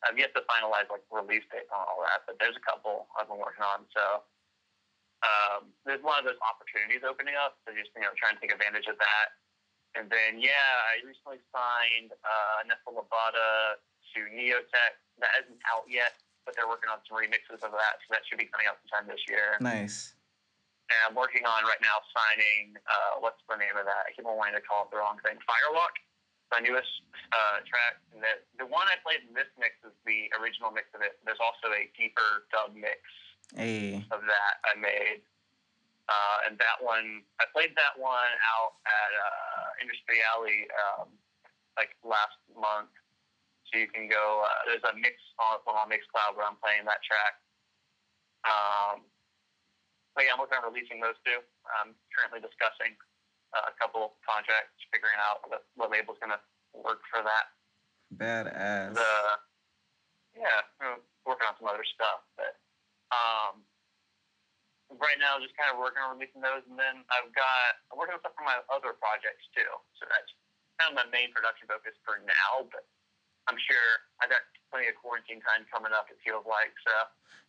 S6: I've yet to finalize like release dates on all that, but there's a couple I've been working on. So um, there's a lot of those opportunities opening up. So just you know, trying to take advantage of that. And then yeah, I recently signed uh, Nessa Labata to Neotech. That isn't out yet, but they're working on some remixes of that, so that should be coming out sometime this year.
S3: nice.
S6: and I'm working on right now signing. Uh, what's the name of that? I keep on wanting to call it the wrong thing. Firewalk, my newest uh, track. And the the one I played in this mix is the original mix of it. There's also a deeper dub mix
S3: Hey.
S6: of that I made. Uh, and that one, I played that one out at uh, Industry Alley um, like last month. So you can go, uh, there's a mix on, on Mixcloud where I'm playing that track. Um, but yeah, I'm working on releasing those two. I'm currently discussing uh, a couple contracts, figuring out what, what label's to work for that
S3: Badass.
S6: the yeah, I'm working on some other stuff, but um, right now just kind of working on releasing those, and then I've got I'm working on stuff for my other projects too. So that's kind of my main production focus for now, but I'm sure I got plenty of quarantine time coming up. It feels like so.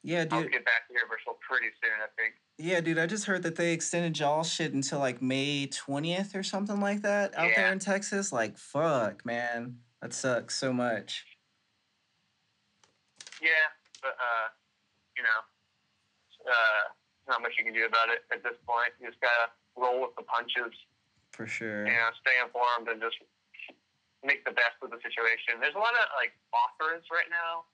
S3: yeah, dude.
S6: I'll get back to Universal pretty soon. I think.
S3: Yeah, dude. I just heard that they extended y'all shit until like May twentieth or something like that out there in Texas. Like, fuck, man. That sucks so much.
S6: Yeah, but uh, you know, uh, not much you can do about it at this point. You just gotta roll with the punches.
S3: For sure.
S6: you know, stay informed and just make the best of the situation. There's a lot of like offers right now.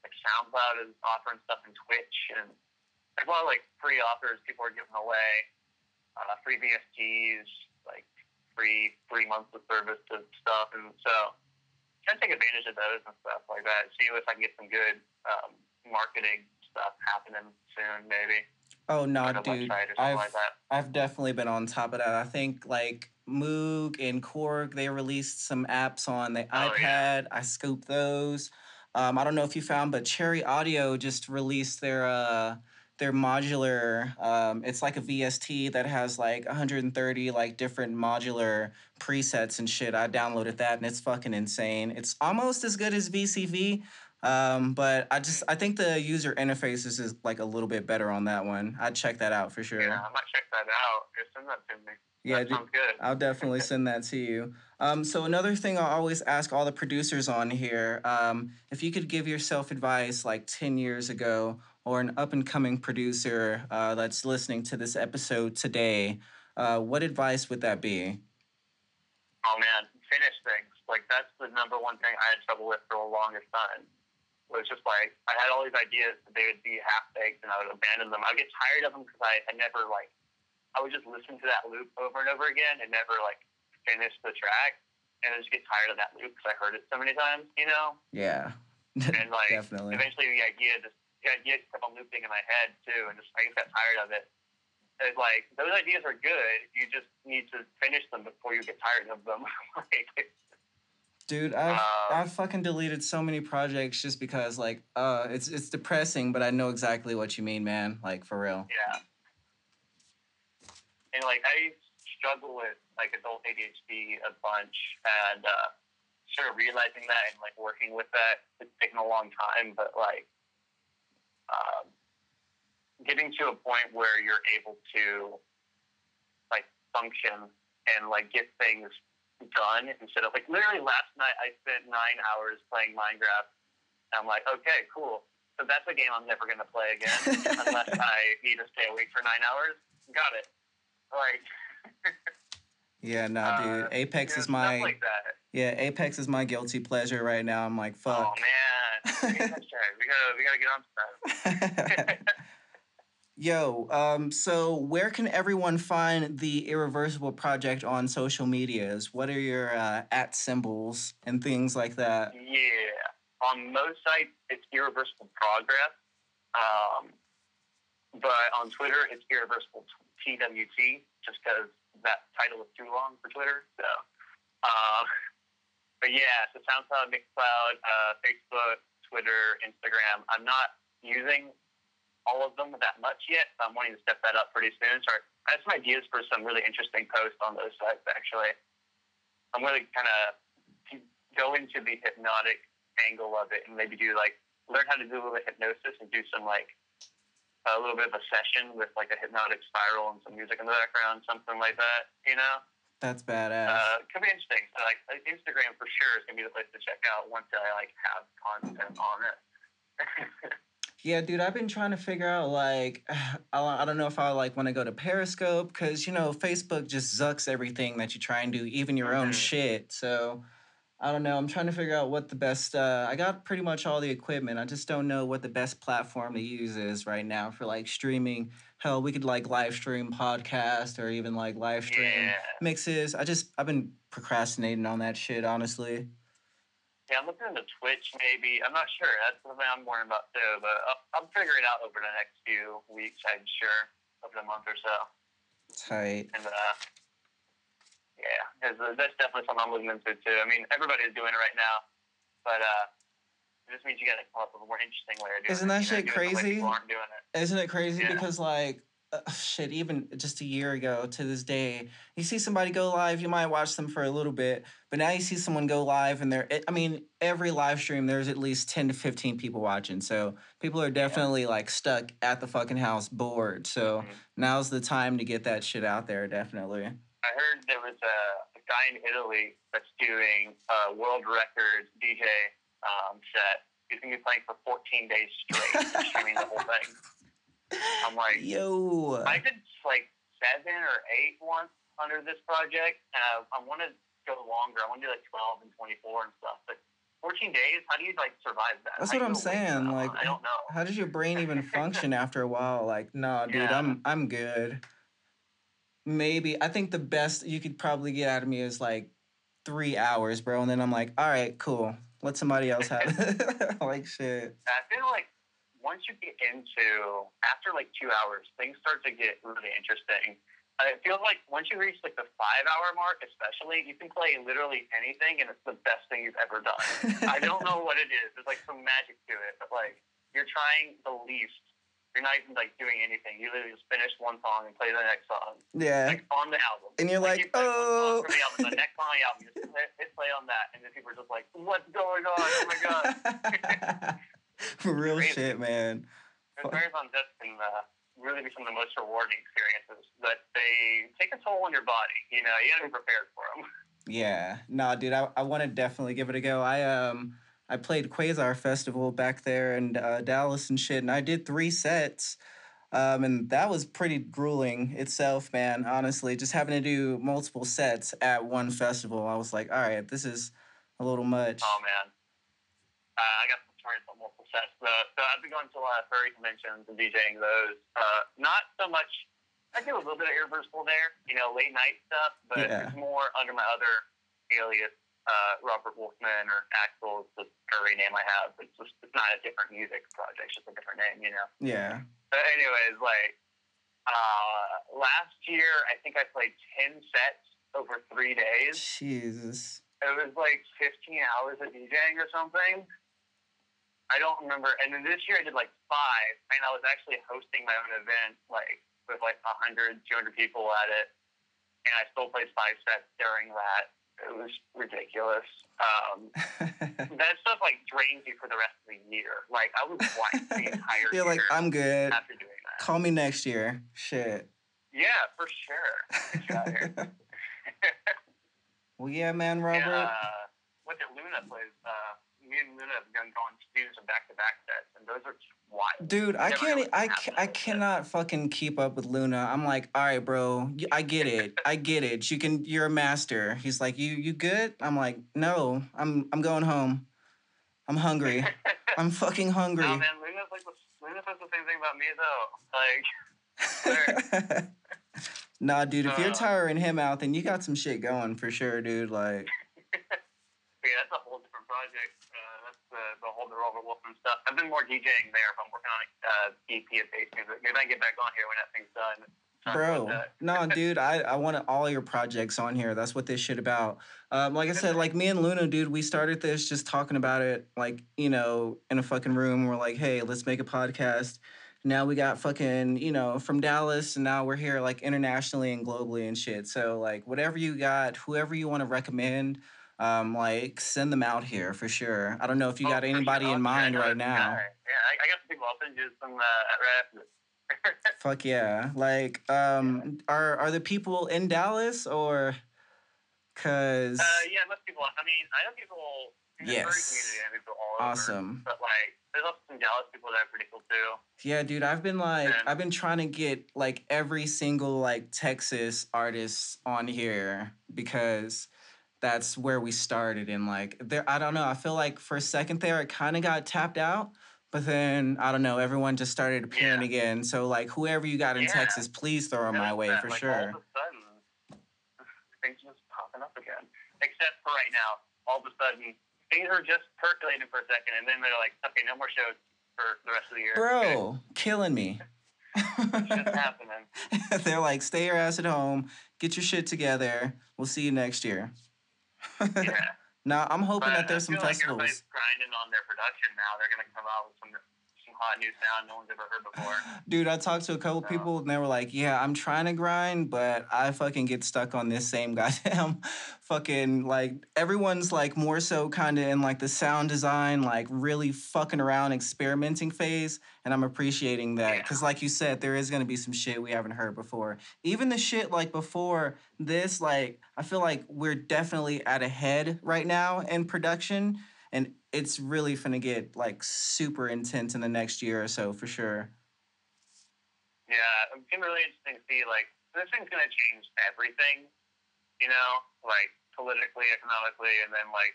S6: Like SoundCloud is offering stuff in Twitch, and there's a lot of like free offers people are giving away. Uh, free VSTs, like free three months of service to stuff, and so try to take advantage of those and stuff like that. See if I can get some good um, marketing stuff happening soon, maybe.
S3: Oh no,
S6: a
S3: dude.
S6: website or something
S3: I've
S6: like.
S3: I've definitely been on top of that. I think like Moog and Korg, they released some apps on the
S6: Oh,
S3: iPad. I scooped those. Um, I don't know if you found, but Cherry Audio just released their uh their modular. Um, it's like a VST that has like 130 like different modular presets and shit. I downloaded that and it's fucking insane. It's almost as good as VCV. Um, but I just I think the user interface is, is like a little bit better on that one. I'd check that out for sure.
S6: Yeah, I might check that out. Just send that to me.
S3: Yeah,
S6: that sounds good.
S3: I'll definitely [laughs] send that to you. Um, so another thing I always ask all the producers on here, um, if you could give yourself advice like ten years ago, or an up and coming producer uh, that's listening to this episode today, uh, what advice would that be?
S6: Oh man, finish things. Like that's the number one thing I had trouble with for the longest time. Was just like I had all these ideas, but they would be half baked, and I would abandon them. I would get tired of them because I, I never like I would just listen to that loop over and over again and never like finish the track, and I just get tired of that loop because I heard it so many times, you know.
S3: Yeah, [laughs]
S6: And like
S3: definitely.
S6: eventually the idea just the idea kept on looping in my head too, and just I just got tired of it. It's like those ideas are good. You just need to finish them before you get tired of them. [laughs] like,
S3: Dude, I've
S6: Um,
S3: I've fucking deleted so many projects just because like uh it's it's depressing, but I know exactly what you mean, man. Like for real.
S6: yeah. And like I struggle with like adult ADHD a bunch, and uh, sort of realizing that and like working with that. It's taken a long time, but like um, getting to a point where you're able to like function and like get things done instead of like literally last night I spent nine hours playing Minecraft. And I'm like, okay, cool. So that's a game I'm never gonna play again unless [laughs] I need to stay awake for nine hours. Got it. Like, [laughs]
S3: Yeah, nah, dude.
S6: uh,
S3: Apex
S6: yeah,
S3: is my
S6: like
S3: yeah. Apex is my guilty pleasure right now. I'm like, fuck.
S6: Oh man. [laughs] We gotta we gotta get on to that.
S3: Yo, um, so where can everyone find the Irreversible Project on social medias? What are your uh, at symbols and things like that?
S6: Yeah. On most sites, it's Irreversible Progress. Um, but on Twitter, it's Irreversible TWT, just because that title is too long for Twitter. So, uh, but yeah, so SoundCloud, Mixcloud, uh, Facebook, Twitter, Instagram. I'm not using all of them that much yet, so I'm wanting to step that up pretty soon. So I have some ideas for some really interesting posts on those sites, actually. I'm really kind of go into the hypnotic angle of it and maybe do like learn how to do a little bit of hypnosis and do some like a little bit of a session with like a hypnotic spiral and some music in the background, something like that. You know,
S3: That's badass.
S6: uh, could be interesting. So like, like Instagram for sure is gonna be the place to check out once I like have content on it. [laughs]
S3: Yeah, dude, I've been trying to figure out like [sighs] I, don't know if I like want to go to Periscope because you know Facebook just zucks everything that you try and do, even your own
S6: Mhm.
S3: shit. So I don't know. I'm trying to figure out what the best. Uh, I got pretty much all the equipment. I just don't know what the best platform to use is right now for like streaming. Hell, we could like live stream podcast or even like live stream
S6: Yeah.
S3: mixes. I just I've been procrastinating on that shit, honestly.
S6: Yeah, I'm looking into Twitch maybe. I'm not sure. That's something I'm worrying about too, but I'll, I'll figure it out over the next few weeks, I'm sure, over the month or so.
S3: Tight.
S6: And uh, yeah, 'cause, uh, that's definitely something I'm looking into too. I mean, everybody's doing it right now, but uh, it just means you got to come up with a more interesting way of doing
S3: Isn't
S6: it.
S3: that
S6: you know,
S3: shit
S6: doing it the way
S3: crazy?
S6: People aren't doing it.
S3: Isn't it crazy?
S6: Yeah.
S3: Because like uh, shit, even just a year ago to this day, you see somebody go live, you might watch them for a little bit, but now you see someone go live and they're I mean, every live stream there's at least 10 to 15 people watching. So people are definitely like stuck at the fucking house bored. So
S6: Mhm.
S3: now's the time to get that shit out there, definitely.
S6: I heard there was a, a guy in Italy that's doing a world record DJ um, set. He's gonna be playing for 14 days straight, streaming the whole thing. [laughs] [laughs] I'm like,
S3: Yo.
S6: I did like seven or eight once under this project, and I, want to go longer. I want to do like 12 and 24 and stuff. But 14 days, how do you like survive that?
S3: That's
S6: How
S3: what I'm
S6: you go away
S3: saying, like.
S6: I don't know.
S3: How does your brain even [laughs] function after a while? Like, nah, dude,
S6: Yeah.
S3: I'm I'm good. Maybe I think the best you could probably get out of me is like three hours, bro, and then I'm like, all right, cool. Let somebody else have it. [laughs] [laughs] like shit.
S6: I feel like once you get into after like two hours, things start to get really interesting. Uh, I feel like once you reach like the five hour mark, especially, you can play literally anything, and it's the best thing you've ever done. I don't know what it is. There's like some magic to it, but like you're trying the least. You're not even like doing anything. You literally just finish one song and play the next song,
S3: Yeah.
S6: like on the album.
S3: And you're like,
S6: you play one song
S3: "Oh."
S6: from the album, the next song on the album, you just hit, hit play on that, and then people are just like, "What's going on? Oh my god!" [laughs] [laughs]
S3: Real shit, man.
S6: Those marathon deaths can uh, really be some of the most rewarding experiences. But they take a toll on your body. You know, you gotta be prepared for them. [laughs]
S3: Yeah. Nah, dude, I, I want to definitely give it a go. I um I played Quasar Festival back there in uh, Dallas and shit, and I did three sets. Um, and that was pretty grueling itself, man. Honestly, just having to do multiple sets at one festival, I was like, all right, this is a little much.
S6: Oh man, uh, I got on multiple sets. So, so I've been going to a lot of furry conventions and DJing those. Uh, not so much. I do a little bit of irreversible there, you know, late night stuff, but
S3: Yeah.
S6: it's more under my other alias, uh, Robert Wolfman or Axel. It's the furry name I have. It's just it's not a different music project, it's just a different name, you know.
S3: Yeah.
S6: But anyways, like uh, last year, I think I played ten sets over three days.
S3: Jesus.
S6: It was like fifteen hours of DJing or something. I don't remember. And then this year I did like five, and I was actually hosting my own event, like with like 100, 200 people at it, and I still played five sets during that. It was ridiculous. Um, [laughs] that stuff like drains you for the rest of the year. Like I was white the [laughs] entire
S3: You're
S6: year
S3: like, I'm good.
S6: after doing that.
S3: Call me next year. Shit.
S6: Yeah, for sure. Get you out of here. [laughs]
S3: well, yeah, man, Robert.
S6: Yeah, uh, what did Luna plays? Uh, me and Luna have been going to do some back-to-back sets, and those are wild.
S3: Dude, I can't. I, ca- I cannot fucking keep up with Luna. I'm like, all right, bro. I get it. [laughs] I get it. You can. You're a master. He's like, you. You good? I'm like, no. I'm. I'm going home. I'm hungry. I'm [laughs] fucking hungry.
S6: No, man, Luna's like Luna says the same thing about me though. Like, [laughs]
S3: nah, dude. If you're
S6: Uh.
S3: tiring him out, then you got some shit going for sure, dude. Like,
S6: yeah, that's a whole different project. The, the whole the Robert Wolfman stuff. I've been more DJing there, but I'm working on uh, EP of bass music. Maybe I can get back on here when that thing's done.
S3: Bro. no, [laughs] dude. I I want all your projects on here. That's what this shit about. Um, like I said, like me and Luna, dude. We started this just talking about it, like you know, in a fucking room. We're like, hey, let's make a podcast. Now we got fucking, you know, from Dallas, and now we're here like internationally and globally and shit. So like, whatever you got, whoever you want to recommend, um, like send them out here for sure. I don't know if you
S6: Oh,
S3: got anybody
S6: sure.
S3: in mind right now.
S6: guy. Yeah, I, I got some people. I'll send you some uh, right after this. [laughs]
S3: Fuck yeah! Like, um, are are the people in Dallas or? Cause
S6: Uh, yeah, most people. I mean, I know people in
S3: Yes.
S6: community. I know over.
S3: awesome.
S6: But like, there's also some Dallas people that are pretty cool too.
S3: Yeah, dude, I've been like
S6: Yeah.
S3: I've been trying to get like every single like Texas artist on here because that's where we started and like there I don't know, I feel like for a second there it kind of got tapped out, but then I don't know, everyone just started appearing
S6: Yeah.
S3: again. So like whoever you got in
S6: Yeah.
S3: Texas, please throw them my way
S6: that,
S3: for
S6: like,
S3: sure.
S6: All of a sudden, things just popping up again. Except for right now, all of a sudden, things are just percolating for a second, and then they're like, okay, no more shows for the rest of the year.
S3: Bro, killing me.
S6: It's just [laughs] happening.
S3: They're like, stay your ass at home, get your shit together. We'll see you next year.
S6: Yeah. [laughs]
S3: now I'm hoping
S6: But
S3: that there's some
S6: feel like
S3: festivals.
S6: everybody's grinding on their production now. They're gonna come out with some hot new sound no one's ever heard before.
S3: Dude, I talked to a couple
S6: So-
S3: people and they were like, "Yeah, I'm trying to grind, but I fucking get stuck on this same [laughs] goddamn fucking like everyone's like more so kind of in like the sound design, like really fucking around experimenting phase, and I'm appreciating that
S6: Yeah.
S3: cuz like you said there is going to be some shit we haven't heard before. Even the shit like before this like I feel like we're definitely at a head right now in production and it's really finna get like super intense in the next year or so for sure.
S6: Yeah, it's gonna be really interesting to see. Like, this thing's gonna change everything, you know, like politically, economically, and then like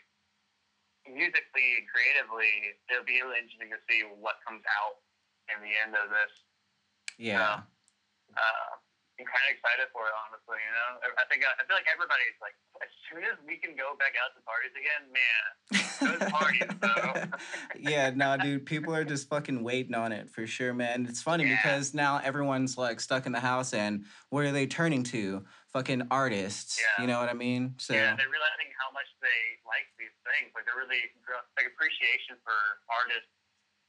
S6: musically and creatively. It'll be really interesting to see what comes out in the end of this.
S3: Yeah.
S6: Uh, I'm kind of excited for it, honestly. You know, I think uh, I feel like everybody's like, as soon as we can go back out to parties again, man, those parties. [laughs]
S3: Yeah, no, dude, people are just fucking waiting on it for sure, man. It's funny
S6: Yeah.
S3: because now everyone's like stuck in the house and what are they turning to? Fucking artists.
S6: Yeah.
S3: You know what I mean? So
S6: Yeah, they're realizing how much they like these things. Like they're really like appreciation for artists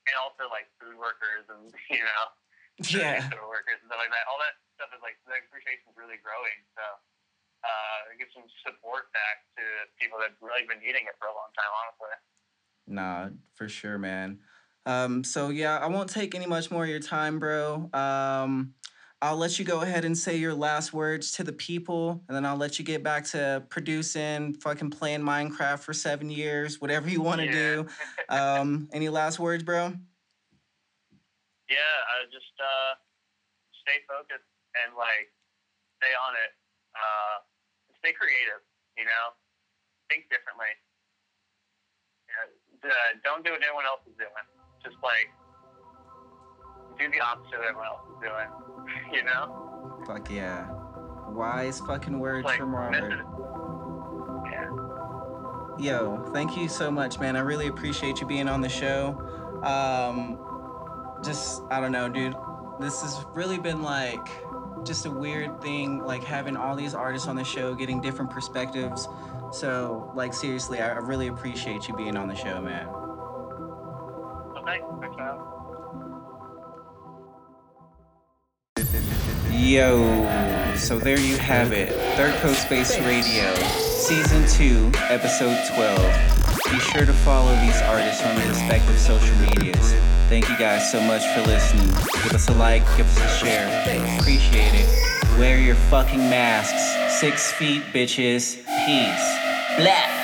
S6: and also like food workers and [laughs] you know
S3: yeah.
S6: workers and stuff like that. All that stuff is like the appreciation is really growing. So uh, give some support back to people that've really been needing it for a long time. Honestly.
S3: Nah, for sure, man. Um, so yeah, I won't take any much more of your time, bro. Um, I'll let you go ahead and say your last words to the people, and then I'll let you get back to producing, fucking playing Minecraft for seven years, whatever you want to
S6: Yeah.
S3: do. [laughs] Um, any last words, bro?
S6: Yeah, I just uh, stay focused and like stay on it. Uh, stay creative. You know, think differently. Yeah, uh, don't do what anyone else is doing. Just like do the opposite of everyone else is doing. [laughs] You know,
S3: Fuck yeah. Wise fucking words
S6: like
S3: from Robert.
S6: Yeah.
S3: Yo, thank you so much, man. I really appreciate you being on the show. Um, just, I don't know, dude. This has really been like just a weird thing, like having all these artists on the show, getting different perspectives. So, like, seriously, I really appreciate you being on the show, man.
S6: So thanks. Thanks, man.
S3: Yo, so there you have it. Third Coast Bass Radio, Season 2, Episode 12. Be sure to follow these artists on their respective social medias. Thank you guys so much for listening. Give us a like, give us a share. Appreciate it. Wear your fucking masks. Six feet, bitches. Peace. Blah.